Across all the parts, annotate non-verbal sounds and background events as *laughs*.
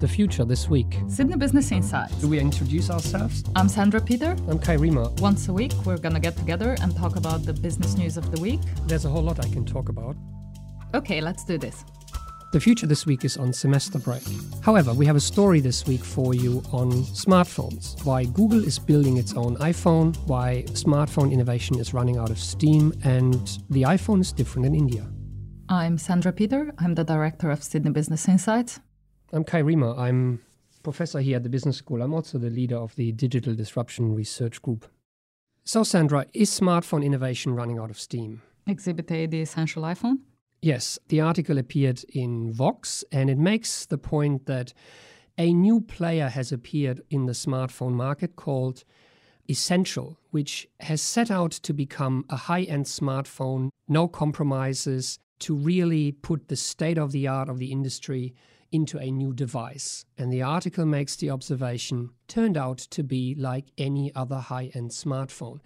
The future this week. Sydney Business Insights. Do we introduce ourselves? I'm Sandra Peter. I'm Kai Riemer. Once a week, we're going to get together and talk about the business news of the week. There's a whole lot I can talk about. Okay, let's do this. The future this week is on semester break. However, we have a story this week for you on smartphones. Why Google is building its own iPhone, why smartphone innovation is running out of steam, and the iPhone is different in India. I'm Sandra Peter. I'm the director of Sydney Business Insights. I'm Kai Riemer. I'm professor here at the business school. I'm also the leader of the Digital Disruption Research Group. So, Sandra, is smartphone innovation running out of steam? Exhibit A, the essential iPhone? Yes, the article appeared in Vox, and it makes the point that a new player has appeared in the smartphone market called Essential, which has set out to become a high end smartphone, no compromises, to really put the state of the art of the industry into a new device. And the article makes the observation turned out to be like any other high end smartphone.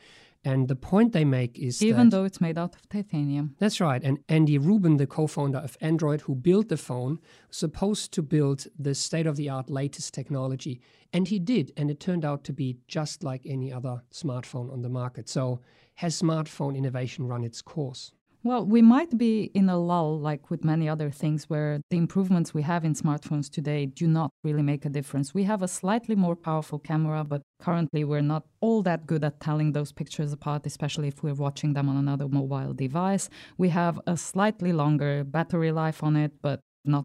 And the point they make is even though it's made out of titanium. That's right. And Andy Rubin, the co-founder of Android, who built the phone, supposed to build the state-of-the-art latest technology, and he did. And it turned out to be just like any other smartphone on the market. So has smartphone innovation run its course? Well, we might be in a lull, like with many other things, where the improvements we have in smartphones today do not really make a difference. We have a slightly more powerful camera, but currently we're not all that good at telling those pictures apart, especially if we're watching them on another mobile device. We have a slightly longer battery life on it, but not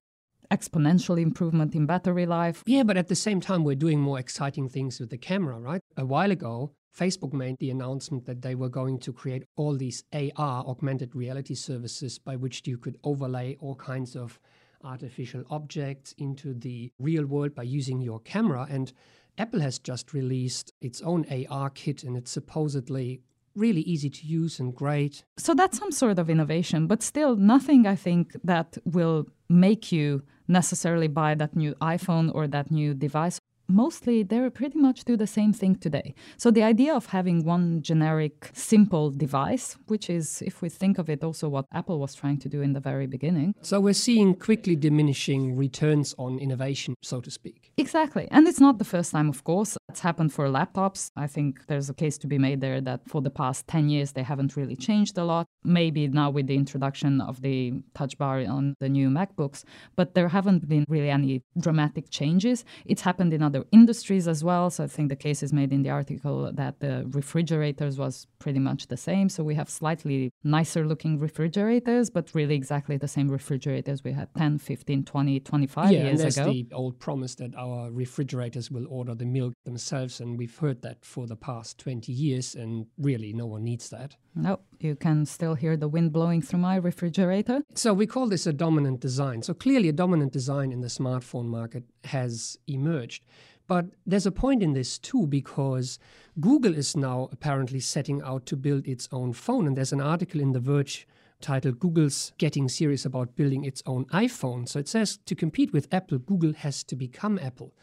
exponential improvement in battery life. Yeah, but at the same time, we're doing more exciting things with the camera, right? A while ago, Facebook made the announcement that they were going to create all these AR, augmented reality services, by which you could overlay all kinds of artificial objects into the real world by using your camera. And Apple has just released its own AR kit, and it's supposedly really easy to use and great. So that's some sort of innovation, but still nothing I think that will make you necessarily buy that new iPhone or that new device mostly they pretty much do the same thing today. So the idea of having one generic simple device, which is if we think of it also what Apple was trying to do in the very beginning. So we're seeing quickly diminishing returns on innovation, so to speak. Exactly. And it's not the first time of course. It's happened for laptops. I think there's a case to be made there that for the past 10 years they haven't really changed a lot. Maybe now with the introduction of the touch bar on the new MacBooks, but there haven't been really any dramatic changes. It's happened in other other industries as well. So I think the case is made in the article that the refrigerators was pretty much the same. So we have slightly nicer looking refrigerators, but really exactly the same refrigerators we had 10, 15, 20, 25 yeah, years and ago. the old promise that our refrigerators will order the milk themselves. And we've heard that for the past 20 years, and really no one needs that. No, you can still hear the wind blowing through my refrigerator. So we call this a dominant design. So clearly, a dominant design in the smartphone market has emerged. But there's a point in this too, because Google is now apparently setting out to build its own phone. And there's an article in The Verge titled Google's Getting Serious About Building Its Own iPhone. So it says to compete with Apple, Google has to become Apple.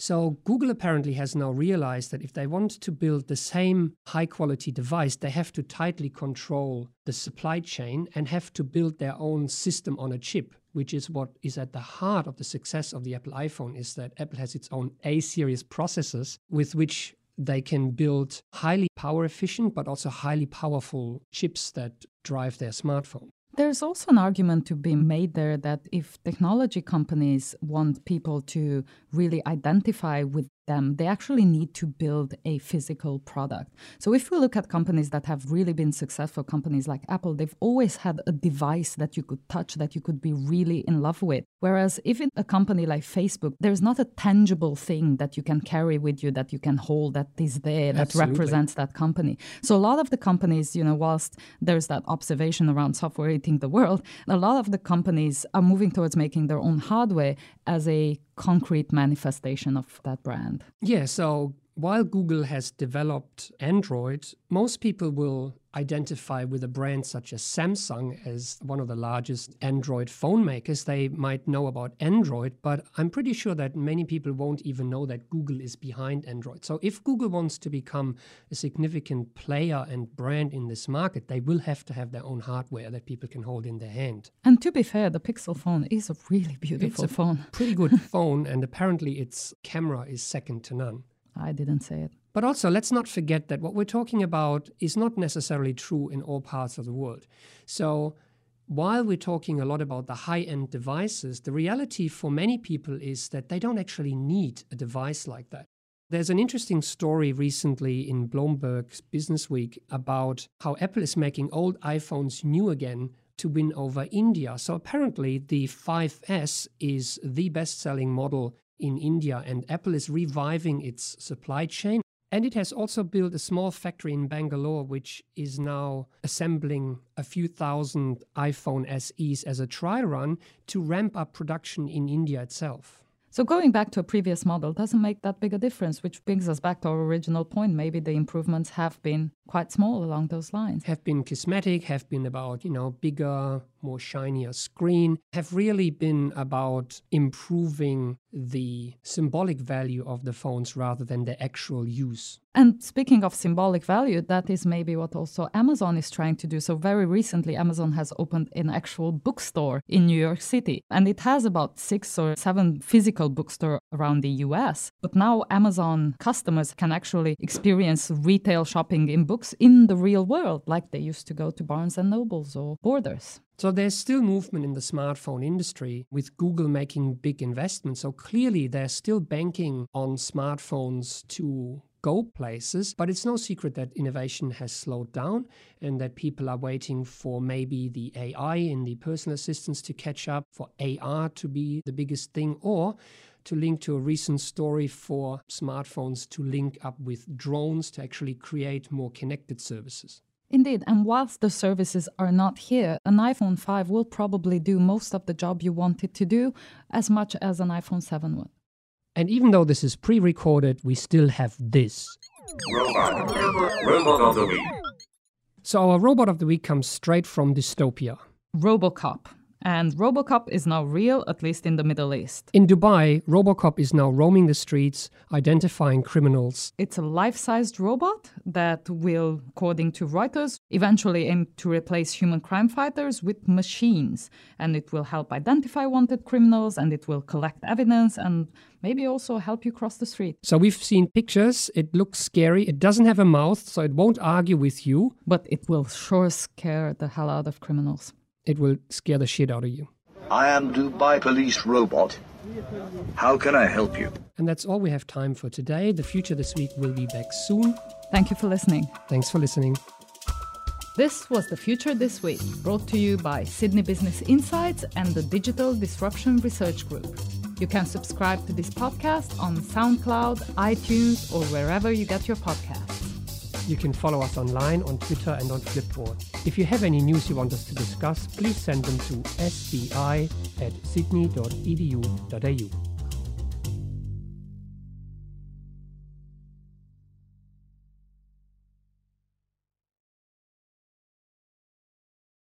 So Google apparently has now realized that if they want to build the same high quality device, they have to tightly control the supply chain and have to build their own system on a chip, which is what is at the heart of the success of the Apple iPhone is that Apple has its own A series processors with which they can build highly power efficient but also highly powerful chips that drive their smartphone. There's also an argument to be made there that if technology companies want people to really identify with them, they actually need to build a physical product. So if we look at companies that have really been successful, companies like Apple, they've always had a device that you could touch, that you could be really in love with. Whereas if in a company like Facebook, there's not a tangible thing that you can carry with you, that you can hold, that is there, that Absolutely. represents that company. So a lot of the companies, you know, whilst there's that observation around software eating the world, a lot of the companies are moving towards making their own hardware as a concrete manifestation of that brand. Yeah, so while Google has developed Android, most people will identify with a brand such as Samsung as one of the largest Android phone makers. They might know about Android, but I'm pretty sure that many people won't even know that Google is behind Android. So if Google wants to become a significant player and brand in this market, they will have to have their own hardware that people can hold in their hand. And to be fair, the Pixel phone is a really beautiful it's a phone. Pretty good *laughs* phone, and apparently its camera is second to none. I didn't say it. But also, let's not forget that what we're talking about is not necessarily true in all parts of the world. So, while we're talking a lot about the high end devices, the reality for many people is that they don't actually need a device like that. There's an interesting story recently in Bloomberg's Business Week about how Apple is making old iPhones new again to win over India. So apparently, the 5S is the best selling model in India, and Apple is reviving its supply chain. And it has also built a small factory in Bangalore, which is now assembling a few thousand iPhone SEs as a trial run to ramp up production in India itself. So going back to a previous model doesn't make that big a difference, which brings us back to our original point. Maybe the improvements have been quite small along those lines. Have been cosmetic, have been about, you know, bigger, more shinier screen, have really been about improving the symbolic value of the phones rather than the actual use. And speaking of symbolic value, that is maybe what also Amazon is trying to do. So, very recently, Amazon has opened an actual bookstore in New York City, and it has about six or seven physical bookstores around the US. But now, Amazon customers can actually experience retail shopping in books in the real world, like they used to go to Barnes and Nobles or Borders. So there's still movement in the smartphone industry with Google making big investments. So clearly they're still banking on smartphones to go places, but it's no secret that innovation has slowed down and that people are waiting for maybe the AI in the personal assistants to catch up, for AR to be the biggest thing, or to link to a recent story for smartphones to link up with drones to actually create more connected services. Indeed, and whilst the services are not here, an iPhone 5 will probably do most of the job you want it to do as much as an iPhone 7 would. And even though this is pre recorded, we still have this. Robot. Robot of the week. So, our robot of the week comes straight from dystopia. Robocop. And Robocop is now real, at least in the Middle East. In Dubai, Robocop is now roaming the streets, identifying criminals. It's a life sized robot that will, according to Reuters, eventually aim to replace human crime fighters with machines. And it will help identify wanted criminals and it will collect evidence and maybe also help you cross the street. So, we've seen pictures. It looks scary. It doesn't have a mouth, so it won't argue with you. But it will sure scare the hell out of criminals. It will scare the shit out of you. I am Dubai Police Robot. How can I help you? And that's all we have time for today. The future this week will be back soon. Thank you for listening. Thanks for listening. This was The Future This Week, brought to you by Sydney Business Insights and the Digital Disruption Research Group. You can subscribe to this podcast on SoundCloud, iTunes, or wherever you get your podcasts. You can follow us online on Twitter and on Flipboard. If you have any news you want us to discuss, please send them to sbi at sydney.edu.au.